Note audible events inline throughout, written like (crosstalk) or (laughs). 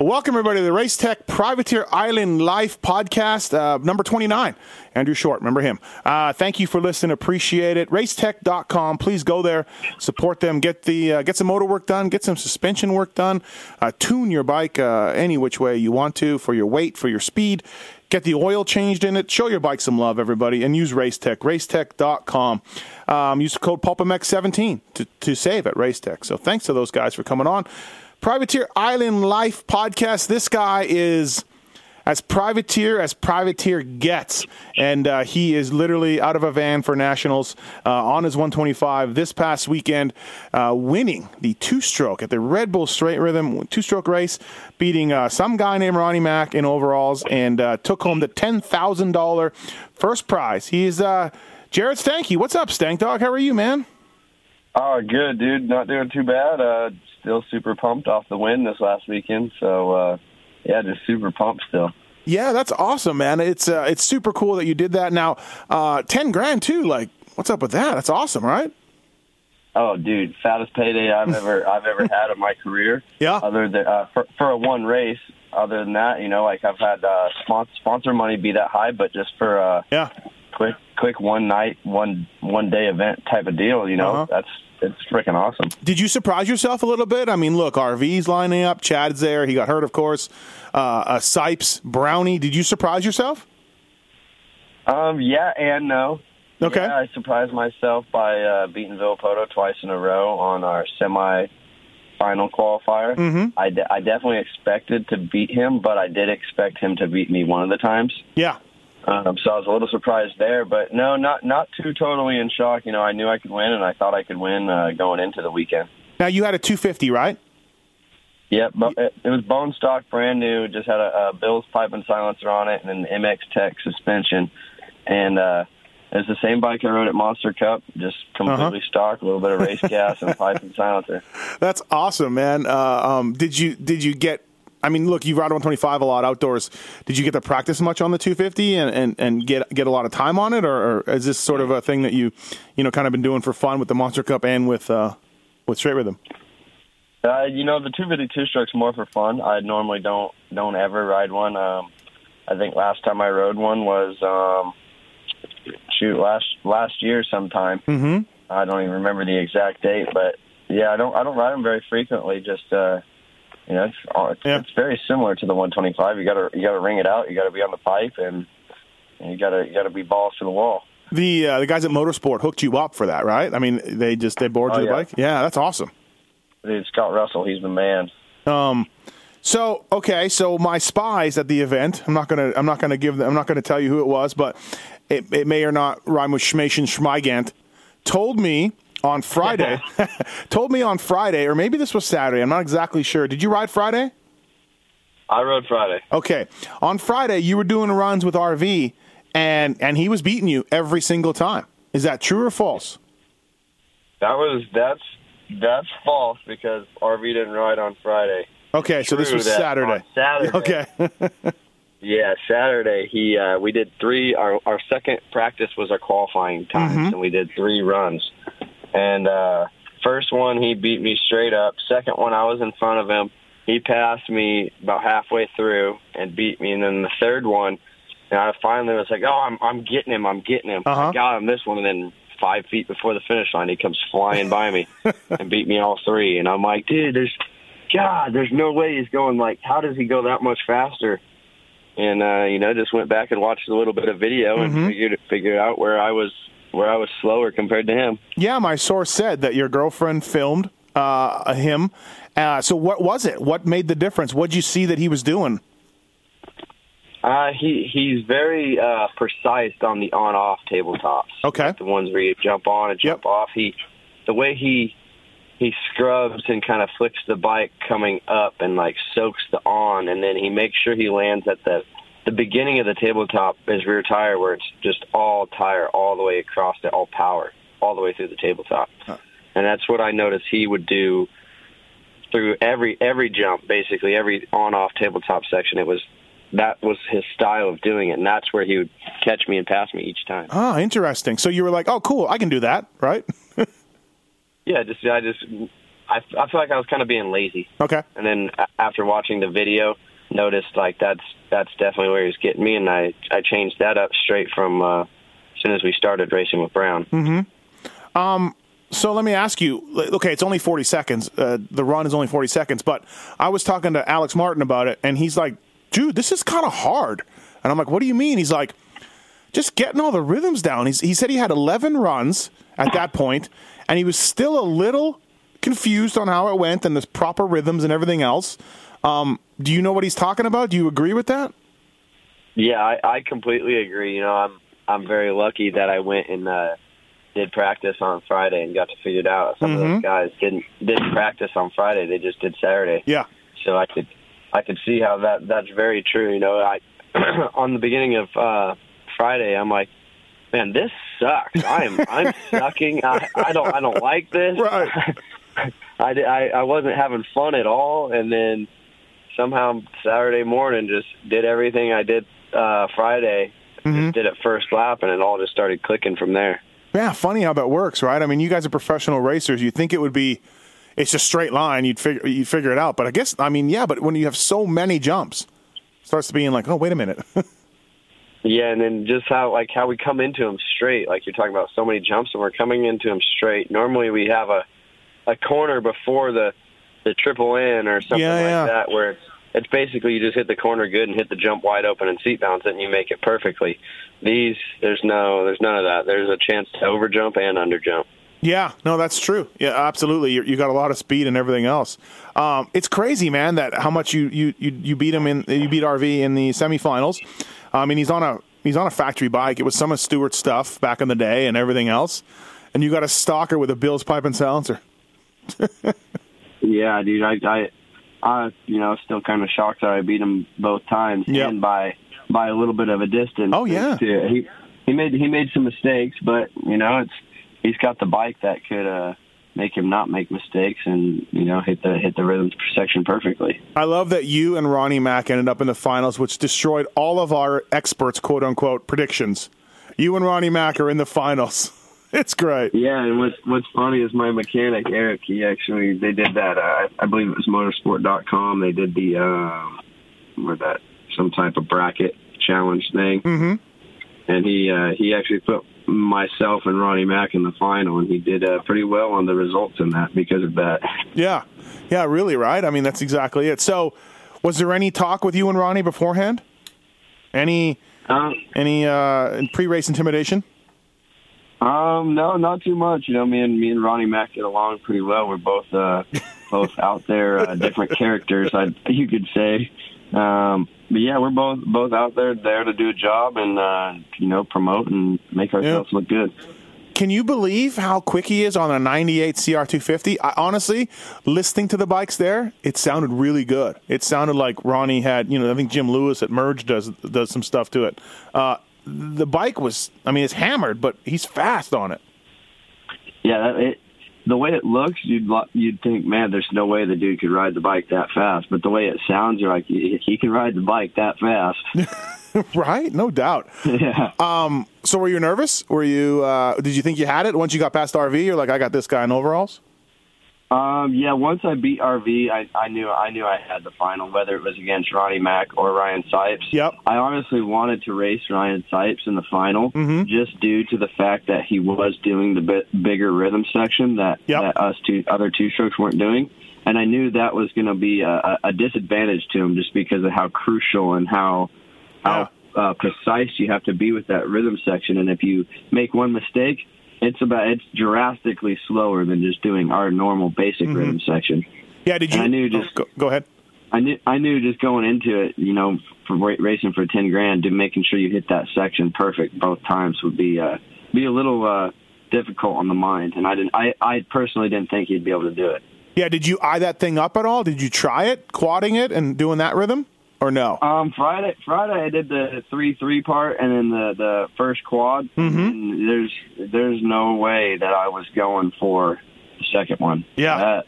Welcome, everybody, to the Race Tech Privateer Island Life podcast, uh, number 29. Andrew Short, remember him. Uh, thank you for listening. Appreciate it. Racetech.com. Please go there, support them, get the uh, get some motor work done, get some suspension work done, uh, tune your bike uh, any which way you want to for your weight, for your speed. Get the oil changed in it. Show your bike some love, everybody, and use Racetech. Racetech.com. Um, use the code PulpMX17 to, to save at Racetech. So thanks to those guys for coming on. Privateer Island Life podcast. This guy is as privateer as privateer gets, and uh, he is literally out of a van for nationals uh, on his 125 this past weekend, uh, winning the two-stroke at the Red Bull Straight Rhythm two-stroke race, beating uh, some guy named Ronnie Mack in overalls, and uh, took home the ten thousand dollar first prize. He's uh, Gered Steinke. What's up, Stank Dog? How are you, man? Oh, good, dude. Not doing too bad. Uh, still super pumped off the win this last weekend. So, uh, yeah, just super pumped still. Yeah, that's awesome, man. It's uh, it's super cool that you did that. Now, uh, ten grand too. Like, what's up with that? That's awesome, right? Oh, dude, fattest payday I've ever (laughs) I've ever had in my career. Yeah. Other than uh, for for a one race. Other than that, you know, like I've had uh, sponsor sponsor money be that high, but just for uh, Yeah. Quick quick one night one one day event type of deal, you know, Uh-huh. that's it's freaking awesome. Did you surprise yourself a little bit? I mean, look, RV's lining up. Chad's there. He got hurt, of course. Uh, uh, Sipes, Brownie. Did you surprise yourself? Um, yeah and no. Okay. Yeah, I surprised myself by uh, beating Villopoto twice in a row on our semi-final qualifier. Mhm. I, de- I definitely expected to beat him, but I did expect him to beat me one of the times. Yeah. Um, so I was a little surprised there, but no, not not too totally in shock. You know, I knew I could win, and I thought I could win uh, going into the weekend. Now you had a 250, right? Yep, it, was bone stock, brand new. Just had a, a Bill's pipe and silencer on it, and an MX Tech suspension, and uh, it's the same bike I rode at Monster Cup, just completely Uh-huh. stock, a little bit of race gas and pipe and silencer. (laughs) That's awesome, man. Uh, um, did you did you get? I mean, look, you ride 125 a lot outdoors. Did you get to practice much on the 250 and, and, and get get a lot of time on it, or, or is this sort of a thing that you you know kind of been doing for fun with the Monster Cup and with uh, with Straight Rhythm? Uh, you know, the 252 stroke's more for fun. I normally don't don't ever ride one. Um, I think last time I rode one was um, shoot last last year sometime. Mm-hmm. I don't even remember the exact date, but yeah, I don't I don't ride them very frequently. Just uh, you know, it's it's, Yeah. it's very similar to the 125. You gotta you gotta ring it out. You gotta be on the pipe, and, and you gotta you gotta be balls to the wall. The uh, the guys at MotoSport hooked you up for that, right? I mean, they just they board Oh, you the yeah. bike. Yeah, that's awesome. Dude, Scott Russell, he's the man. Um, so okay, so my spies at the event. I'm not gonna. I'm not gonna give. Them, I'm not gonna tell you who it was, but it, it may or not rhyme with Schmation Schmeigant. Told me on Friday. (laughs) told me on Friday, or maybe this was Saturday. I'm not exactly sure. Did you ride Friday? I rode Friday. Okay, on Friday you were doing runs with RV, and and he was beating you every single time. Is that true or false? That was that's that's false because RV didn't ride on Friday. Okay, so this was Saturday. Saturday. Okay. (laughs) Yeah, Saturday he uh, we did three. Our our second practice was our qualifying times, Mhm. and we did three runs. And uh, first one he beat me straight up. Second one I was in front of him. He passed me about halfway through and beat me. And then the third one, and I finally was like, "Oh, I'm I'm getting him! I'm getting him! Uh-huh. I got him this one!" And then five feet before the finish line, he comes flying by me (laughs) and beat me all three. And I'm like, "Dude, there's God, there's no way he's going like. How does he go that much faster?" and uh, you know just went back and watched a little bit of video and figured figured out where I was where I was slower compared to him. Yeah, my source said that your girlfriend filmed uh, him. Uh, so what was it? What made the difference? What'd you see that he was doing? Uh, he he's very uh, precise on the on off tabletops. Okay. Like the ones where you jump on and jump off. He the way he he scrubs and kind of flicks the bike coming up and like soaks the on, and then he makes sure he lands at the the beginning of the tabletop is rear tire where it's just all tire all the way across it, all power all the way through the tabletop. And that's what I noticed he would do through every every jump, basically every on off tabletop section. It was that was his style of doing it, and that's where he would catch me and pass me each time. Oh, interesting. So you were like, oh, cool, I can do that, right? (laughs) Yeah, just I just I, I feel like I was kind of being lazy. Okay. And then after watching the video, noticed like that's that's definitely where he's getting me, and I I changed that up straight from uh, as soon as we started racing with Brown. Mm-hmm. Um. So let me ask you. Okay, it's only forty seconds. Uh, the run is only forty seconds, but I was talking to Alex Martin about it, and he's like, "Dude, this is kind of hard." And I'm like, "What do you mean?" He's like, "Just getting all the rhythms down." He's, he said he had eleven runs at that point, and he was still a little confused on how it went and the proper rhythms and everything else. Um, do you know what he's talking about? Do you agree with that? Yeah, I, I completely agree. You know, I'm I'm very lucky that I went and uh, did practice on Friday and got to figure it out. Some Mm-hmm. of those guys didn't didn't practice on Friday; they just did Saturday. Yeah. So I could I could see how that that's very true. You know, I (clears throat) on the beginning of uh, Friday, I'm like, man, this sucks. I'm I'm (laughs) sucking. I, I don't I don't like this. Right. (laughs) I, I I wasn't having fun at all, and then somehow Saturday morning just did everything I did uh, Friday. Mm-hmm. Just did it first lap, and it all just started clicking from there. Yeah, funny how that works, right? I mean, you guys are professional racers. You think it would be, it's a straight line. You'd figure you figure it out. But I guess, I mean, yeah. But when you have so many jumps, it starts to being like, oh, wait a minute. (laughs) Yeah, and then just how like how we come into them straight, like you're talking about so many jumps, and we're coming into them straight. Normally we have a a corner before the the triple N or something Yeah, like that, where it's it's basically you just hit the corner good and hit the jump wide open and seat bounce it, and you make it perfectly. These there's no there's none of that. There's a chance to over jump and under jump. yeah, no, that's true. Yeah, absolutely. you you got a lot of speed and everything else. Um, it's crazy, man. That how much you you you, you beat him in you beat RV in the semifinals. I mean, he's on a he's on a factory bike. It was some of Stewart's stuff back in the day and everything else. And you got a stalker with a Bill's pipe and silencer. (laughs) Yeah, dude, I, I, I, you know, still kind of shocked that I beat him both times Yep. and by by a little bit of a distance. Oh, yeah. too. he he made he made some mistakes, but you know, it's he's got the bike that could uh make him not make mistakes and you know hit the hit the rhythm section perfectly. I love that you and Ronnie Mack ended up in the finals, which destroyed all of our experts' quote unquote predictions. You and Ronnie Mack are in the finals. (laughs) (laughs) It's great. Yeah, and what's what's funny is my mechanic Eric. He actually they did that. Uh, I believe it was Motorsport.com. They did the uh, what that some type of bracket challenge thing, hmm and he uh, he actually put myself and Ronnie Mack in the final, and he did uh, pretty well on the results in that because of that. (laughs) Yeah. Yeah, really, right? I mean, that's exactly it. So, was there any talk with you and Ronnie beforehand? Any Um, any uh, pre-race intimidation? Um, no, not too much. You know, me and me and Ronnie Mack get along pretty well. We're both uh, both out there, uh, different characters, I you could say. Um, but yeah, we're both both out there there to do a job and uh, you know promote and make ourselves look good. Can you believe how quick he is on a 98 CR250? I, honestly, listening to the bikes there, it sounded really good. It sounded like Ronnie had, you know, I think Jim Lewis at Merge does does some stuff to it. Uh, the bike was, I mean, it's hammered, but he's fast on it. Yeah, it, the way it looks, you'd you'd think, man, there's no way the dude could ride the bike that fast. But the way it sounds, you're like, he he can ride the bike that fast. (laughs) right? No doubt. (laughs) yeah. Um, so were you nervous? Were you? Uh, did you think you had it once you got past RV? You're like, I got this guy in overalls. Um, yeah, once I beat RV, I, I knew I knew I had the final, whether it was against Ronnie Mack or Ryan Sipes. Yep. I honestly wanted to race Ryan Sipes in the final, Mhm. just due to the fact that he was doing the bit bigger rhythm section that, Yep. that us two other two strokes weren't doing, and I knew that was going to be a, a a disadvantage to him just because of how crucial and how how uh, precise you have to be with that rhythm section, and if you make one mistake. It's about it's drastically slower than just doing our normal basic Mhm. rhythm section. Yeah. Did you? I knew just- oh, go, go ahead. I knew I knew just going into it, you know, for racing for ten grand, to making sure you hit that section perfect both times would be uh, be a little uh, difficult on the mind, and I didn't. I I personally didn't think he'd be able to do it. Yeah. Did you eye that thing up at all? Did you try it, quadding it, and doing that rhythm, or no? Um, Friday Friday I did the three three part and then the the first quad. Mhm. And there's there's no way that I was going for the second one. Yeah. That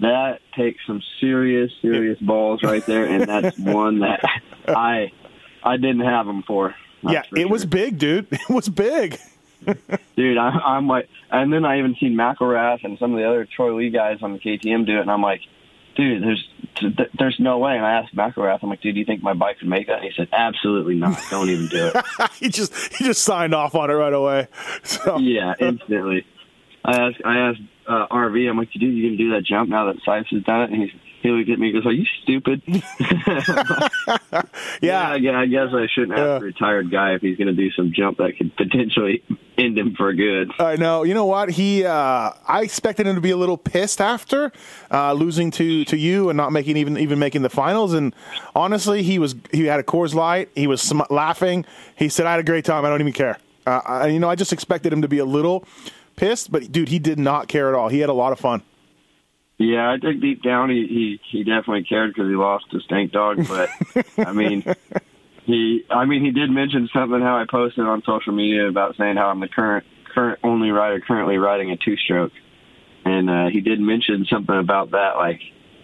that takes some serious serious balls right there, and that's (laughs) one that I I didn't have them for. Yeah, for it was big, dude. (laughs) It was big. Dude, (laughs) dude, I, I'm like, and then I even seen McElrath and some of the other Troy Lee guys on the KTM do it, and I'm like, dude, there's there's no way. And I asked McElrath, I'm like, dude, do you think my bike can make that? And he said, absolutely not. Don't even do it. (laughs) he just he just signed off on it right away. (laughs) So. Yeah, instantly. I asked I asked uh, RV, I'm like, dude, you gonna do that jump now that Sipes has done it? And he's he looked at me and goes, "Are you stupid?" (laughs) (laughs) yeah. yeah, I guess I shouldn't ask yeah. a retired guy if he's going to do some jump that could potentially (laughs) end him for good. I know. You know what? He, uh, I expected him to be a little pissed after uh, losing to to you and not making even even making the finals. And honestly, he was he had a Coors Light. He was sm- laughing. He said, "I had a great time. I don't even care." Uh, I, you know, I just expected him to be a little pissed, but dude, he did not care at all. He had a lot of fun. Yeah, I think deep down he he, he definitely cared because he lost to Stank Dog. But (laughs) I mean, he I mean he did mention something how I posted on social media about saying how I'm the current current only rider currently riding a two stroke, and uh, he did mention something about that. Like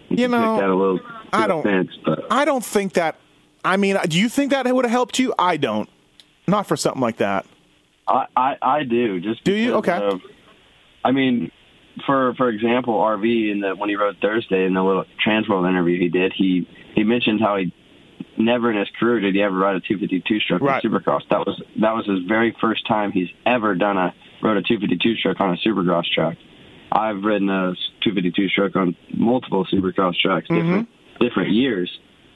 you know, that a little I don't offense, but I don't think that. I mean, do you think that would have helped you? I don't. Not for something like that. I I, I do. Just do you? Okay. Of, I mean, for for example, RV in the when he rode Thursday in the little Transworld interview he did, he he mentioned how he never in his career did he ever ride a 252 stroke right. in Supercross. That was that was his very first time he's ever done a rode a 252 stroke on a Supercross track. I've ridden a 252 stroke on multiple Supercross tracks, mm-hmm. different different years,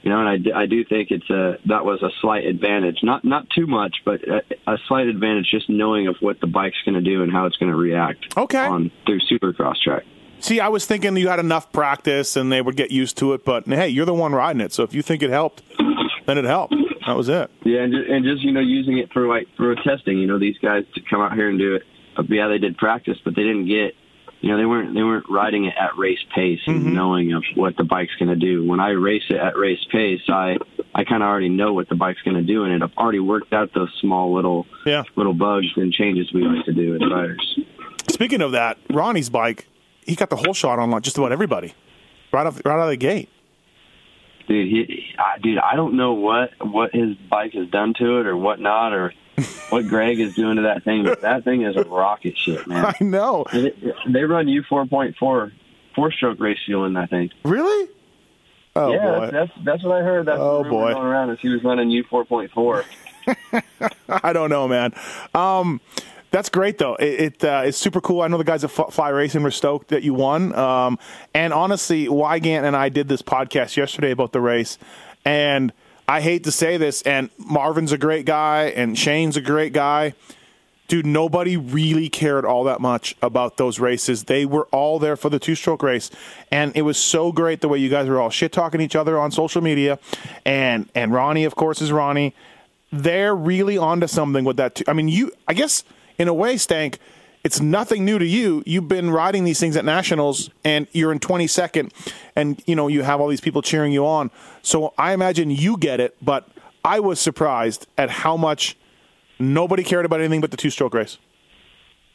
you know, and I, I do think it's a that was a slight advantage, not not too much, but a, a slight advantage just knowing of what the bike's going to do and how it's going to react. Okay. On through Supercross track. See, I was thinking you had enough practice and they would get used to it, but hey, you're the one riding it, so if you think it helped, then it helped. That was it. Yeah, and just, and just you know using it for like for testing. You know, these guys to come out here and do it. Yeah, they did practice, but they didn't get you know they weren't they weren't riding it at race pace and mm-hmm. knowing of what the bike's going to do. When I race it at race pace, I I kind of already know what the bike's going to do, and I've already worked out those small little yeah. little bugs and changes we like to do as riders. Speaking of that, Ronnie's bike, he got the whole shot on like just about everybody right off right out of the gate. Dude, he, dude, I don't know what what his bike has done to it or whatnot, or what Greg is doing to that thing, but that thing is a rocket ship, (laughs) man. I know. It, they run U four point four four stroke fuel in that thing. Really? Oh yeah, boy. that's that's what I heard. That's oh boy. going around is he was running U four point four. (laughs) I don't know, man. Um, that's great though. It, it uh, it's super cool. I know the guys at Fly Racing were stoked that you won. Um, and honestly, Weigandt and I did this podcast yesterday about the race, and I hate to say this, and Marvin's a great guy, and Shane's a great guy. Dude, nobody really cared all that much about those races. They were all there for the two stroke race. And it was so great the way you guys were all shit talking each other on social media. And and Ronnie, of course, is Ronnie. They're really onto something with that. Too. I mean, you, I guess, in a way, Stank, it's nothing new to you. You've been riding these things at nationals, and you're in 22nd, and you know you have all these people cheering you on. So I imagine you get it, but I was surprised at how much nobody cared about anything but the two-stroke race.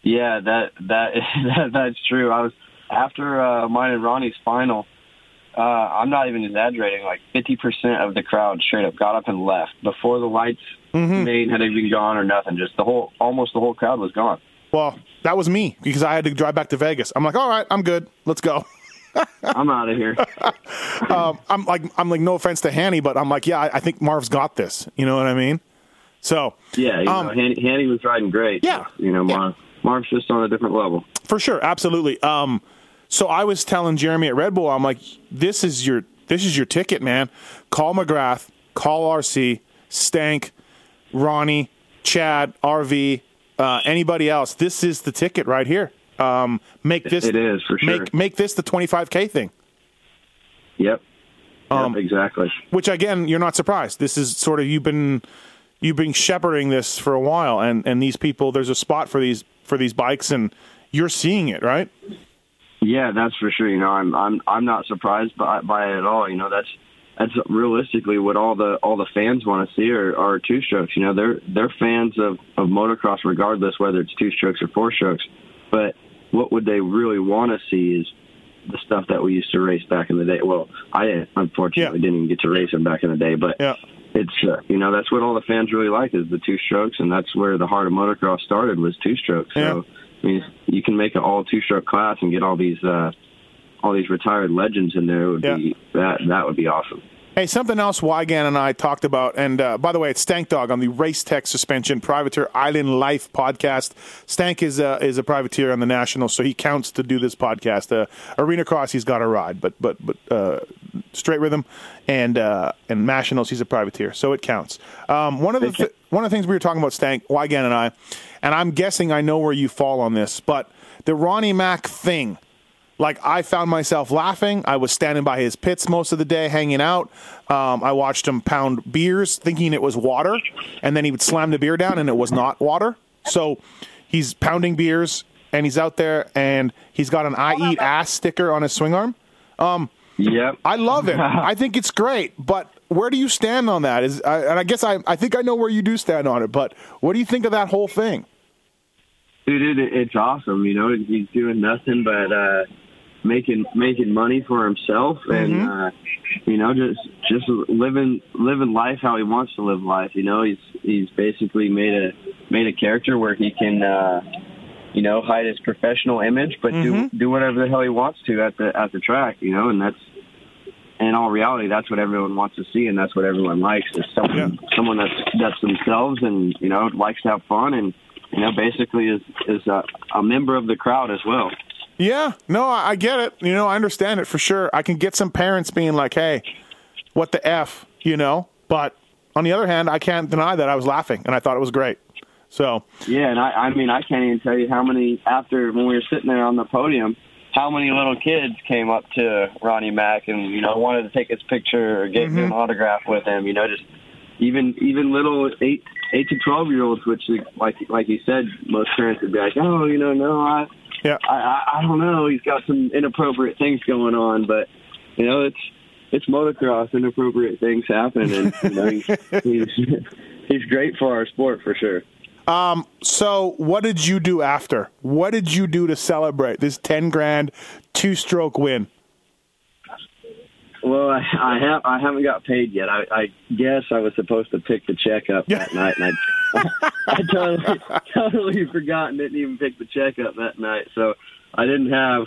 Yeah, that that, (laughs) that that's true. I was after uh, mine and Ronnie's final. Uh, I'm not even exaggerating. Like 50% of the crowd straight up got up and left before the lights mm-hmm. made had even gone or nothing. Just the whole, almost the whole crowd was gone. Well, that was me because I had to drive back to Vegas. I'm like, all right, I'm good. Let's go. (laughs) I'm out of here. (laughs) um, I'm like, I'm like, no offense to Hanny, but I'm like, yeah, I, I, think Marv's got this. You know what I mean? So yeah, you um, know, Hanny, Hanny, was riding great. Yeah, you know, yeah. Marv's just on a different level for sure. Absolutely. Um, so I was telling Jeremy at Red Bull, I'm like, this is your this is your ticket, man. Call McGrath, call RC, Stank, Ronnie, Chad, RV, uh, anybody else. This is the ticket right here. Um, make this. It is for sure. Make make this the 25k thing. Yep. Um, yep, exactly. Which again, you're not surprised. This is sort of you've been you've been shepherding this for a while, and and these people, there's a spot for these for these bikes, and you're seeing it, right? Yeah, that's for sure. You know, I'm I'm I'm not surprised by by it at all. You know, that's that's realistically what all the all the fans want to see are, are two strokes. You know, they're they're fans of of motocross regardless whether it's two strokes or four strokes. But what would they really want to see is the stuff that we used to race back in the day. Well, I unfortunately yeah. didn't even get to race them back in the day, but yeah. it's uh, you know that's what all the fans really like is the two strokes, and that's where the heart of motocross started was two strokes. So I mean, you can make an all two stroke class and get all these uh, all these retired legends in there. Would Yeah. be that that would be awesome. Hey, something else Weigandt and I talked about, and uh, by the way, it's Stank Dog on the Race Tech Suspension Privateer Island Life podcast. Stank is a, is a privateer on the National, so he counts to do this podcast. Uh, Arena Cross, he's got a ride, but but but uh, straight rhythm and uh, and nationals, he's a privateer, so it counts. Um, one of the th- one of the things we were talking about, Stank Weigandt and I, and I'm guessing I know where you fall on this, but the Ronnie Mack thing. Like I found myself laughing. I was standing by his pits most of the day, hanging out. Um, I watched him pound beers, thinking it was water, and then he would slam the beer down, and it was not water. So he's pounding beers, and he's out there, and he's got an "I eat ass" sticker on his swing arm. Yep. I love it. (laughs) I think it's great, but where do you stand on that? Is I, and I guess I I think I know where you do stand on it, but what do you think of that whole thing? Dude, it, it's awesome. You know, he's doing nothing but uh, making making money for himself, and uh, you know, just just living living life how he wants to live life. You know, he's he's basically made a made a character where he can, uh, you know, hide his professional image, but do do whatever the hell he wants to at the at the track. You know, and that's in all reality, that's what everyone wants to see, and that's what everyone likes is someone someone that's that's themselves, and you know, likes to have fun, and you know, basically is is a, a member of the crowd as well. Yeah, no, I, I get it. You know, I understand it for sure. I can get some parents being like, "Hey, what the f," you know. But on the other hand, I can't deny that I was laughing and I thought it was great. So Yeah, and I, I mean, I can't even tell you how many after when we were sitting there on the podium, how many little kids came up to Ronnie Mack and you know wanted to take his picture or get mm-hmm. an autograph with him. You know, just even even little eight eight to twelve year olds, which like like you said, most parents would be like, oh, you know, no, I yeah, I, I I don't know. He's got some inappropriate things going on, but you know, it's it's motocross. Inappropriate things happen, and you know, he's (laughs) he's, he's great for our sport for sure. Um, So, what did you do after? What did you do to celebrate this 10 grand two stroke win? Well, I, I have I haven't got paid yet. I, I guess I was supposed to pick the check up that night, and I (laughs) I totally totally forgot and didn't even pick the check up that night. So I didn't have,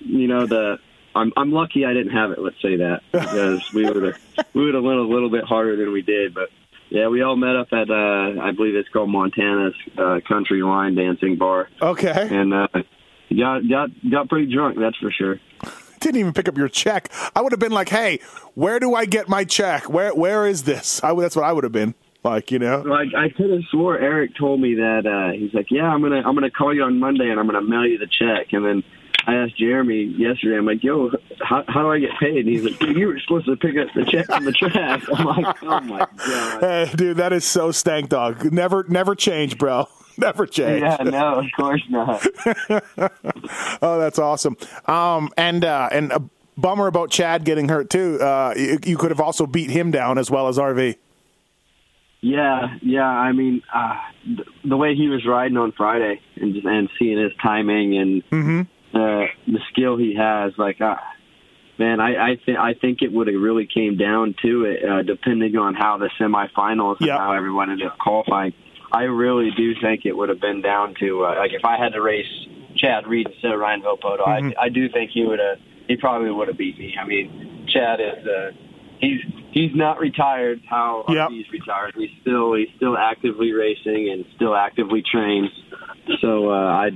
you know, the. I'm I'm lucky I didn't have it. Let's say that (laughs) because we would have we would have went a little bit harder than we did. But yeah, we all met up at uh, I believe it's called Montana's uh, Country Line Dancing Bar, Okay. and uh, got got got pretty drunk. That's for sure. Didn't even pick up your check. I would have been like, hey, where do I get my check? Where Where is this? I that's what I would have been. Like, you know? Like I could have swore Eric told me that uh he's like, Yeah, I'm gonna I'm gonna call you on Monday and I'm gonna mail you the check and then I asked Jeremy yesterday, I'm like, Yo, how how do I get paid? And he's like, Dude, you were supposed to pick up the check from the track. I'm like, Oh my god. (laughs) Hey, dude, that is so stank dog. Never, never change, bro. (laughs) Never change. Yeah, no, of course not. (laughs) Oh, that's awesome. Um, and uh, and a bummer about Chad getting hurt too. Uh, you, you could have also beat him down as well as RV. Yeah, yeah. I mean, uh, th- the way he was riding on Friday and just, and seeing his timing and uh, the skill he has, like, uh, man, I I, th- I think it would have really came down to it, uh, depending on how the semifinals and how everyone ended up qualifying. I really do think it would have been down to uh, like if I had to race Chad Reed instead of Ryan Villopoto, I I do think he would have. He probably would have beat me. I mean, Chad is. Uh, he's he's not retired how Yep. he's retired. He's still he's still actively racing and still actively trains. So uh, I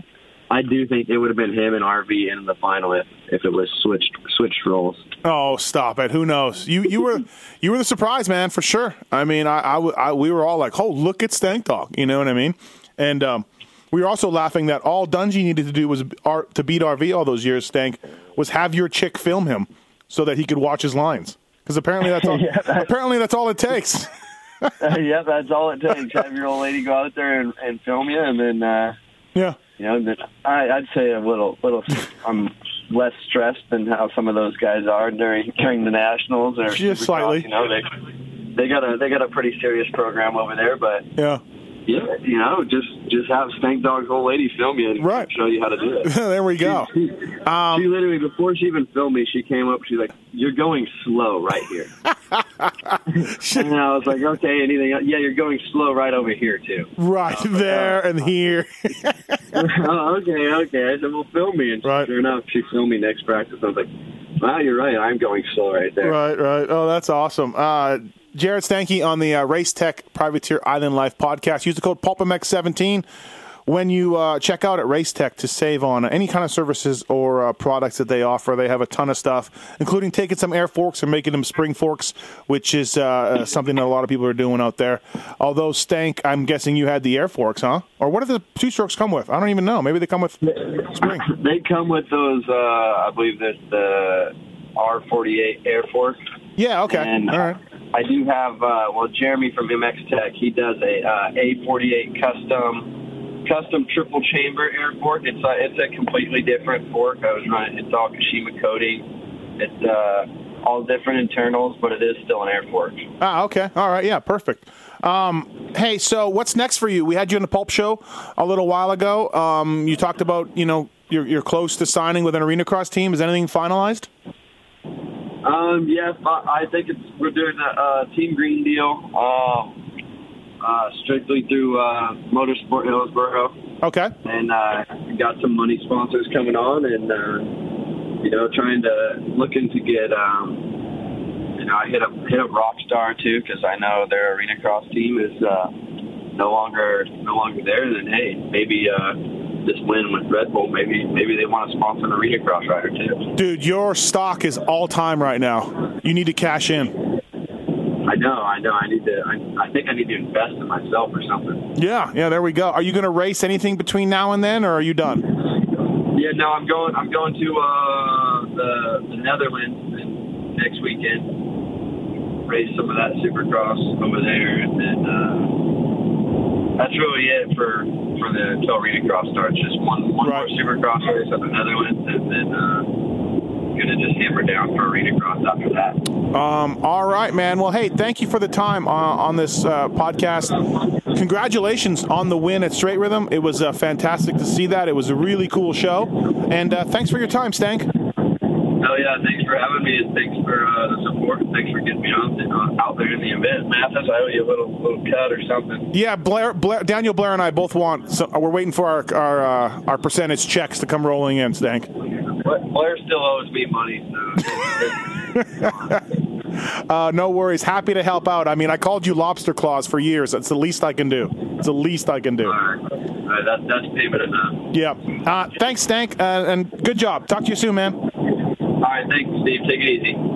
I do think it would have been him and RV in the final if if it was switched switched roles. Oh, stop it! Who knows? You you were (laughs) you were the surprise man for sure. I mean, I, I, I- we were all like, "Oh, look at Stank Dog," you know what I mean? And um, we were also laughing that all Dungey needed to do was R, to beat RV all those years. Stank was have your chick film him so that he could watch his lines because apparently that's all. (laughs) Yeah, that- apparently that's all it takes. (laughs) yeah, that's all it takes. Have your old lady go out there and, and film you, and then uh, Yeah. you know, then I, I'd say a little little. I'm less stressed than how some of those guys are during during the nationals or Just slightly. You know, they they got a they got a pretty serious program over there, but Yeah. Yeah, you know, just just have Stank Dog's old lady film you and Right. show you how to do it. (laughs) there we go. She, Um, she literally before she even filmed me, she came up. She's like, "You're going slow right here." (laughs) and I was like, "Okay, anything? Else? Yeah, you're going slow right over here too." Right there and here. (laughs) oh, okay, okay. I said, "Well, film me." And Right. sure enough, she filmed me next practice. I was like, "Wow, you're right. I'm going slow right there." Right, right. Oh, that's awesome. Gered Steinke on the uh, Race Tech Privateer Island Life podcast. Use the code PulpMX17 when you uh, check out at Race Tech to save on any kind of services or uh, products that they offer. They have a ton of stuff, including taking some air forks and making them spring forks, which is uh, uh, something that a lot of people are doing out there. Although Stank, I'm guessing you had the air forks, huh? Or what do the two strokes come with? I don't even know. Maybe they come with spring. They come with those. Uh, I believe that the R48 Air Force. Yeah. Okay. And All right. I do have. Uh, well, Jeremy from MX Tech, he does a uh, A48 custom custom triple chamber air fork. It's a, it's a completely different fork. I was running. It's all Kashima coating. It's uh, all different internals, but it is still an air fork. Ah, okay. All right. Yeah, perfect. Um, hey, so what's next for you? We had you on the Pulp Show a little while ago. Um, you talked about, you know, you're, you're close to signing with an arena cross team. Is anything finalized? Um, yes, I I think it's we're doing a, uh Team Green deal. Uh, uh, strictly through uh, MotoSport Hillsboro. Okay. and uh, got some money sponsors coming on, and uh, you know, trying to looking to get. Um, you know, I hit up hit up Rockstar too because I know their arena cross team is uh, no longer no longer there. Then hey, maybe uh, this win with Red Bull, maybe maybe they want to sponsor an arena cross rider too. Dude, your stock is all time right now. You need to cash in. I know, I know. I need to. I, I think I need to invest in myself or something. Yeah, yeah, there we go. Are you going to race anything between now and then, or are you done? Yeah, no, I'm going. I'm going to uh, the the Netherlands next weekend. Race some of that Supercross over there, and then uh, that's really it for for the Arena Cross starts. Just one one Right. more Supercross race at the Netherlands, and then uh, gonna just hammer down for Arena Cross after that. Um, all right, man. Well, hey, thank you for the time uh, on this uh, podcast. Congratulations on the win at Straight Rhythm. It was uh, fantastic to see that. It was a really cool show. And uh, thanks for your time, Stank. Oh yeah, thanks for having me, and thanks for uh, the support. Thanks for getting me on uh, out there in the event, Matthes. I owe you a little little cut or something. Yeah, Blair, Blair, Daniel Blair and I both want. So we're waiting for our our, uh, our percentage checks to come rolling in, Stank. Blair still owes me money, so. (laughs) Uh, no worries. Happy to help out. I mean, I called you lobster claws for years. That's the least I can do. It's the least I can do. All right. All right, that, that's payment enough. Yeah. Uh, thanks, Stank, uh, and good job. Talk to you soon, man. All right, thanks, Steve. Take it easy.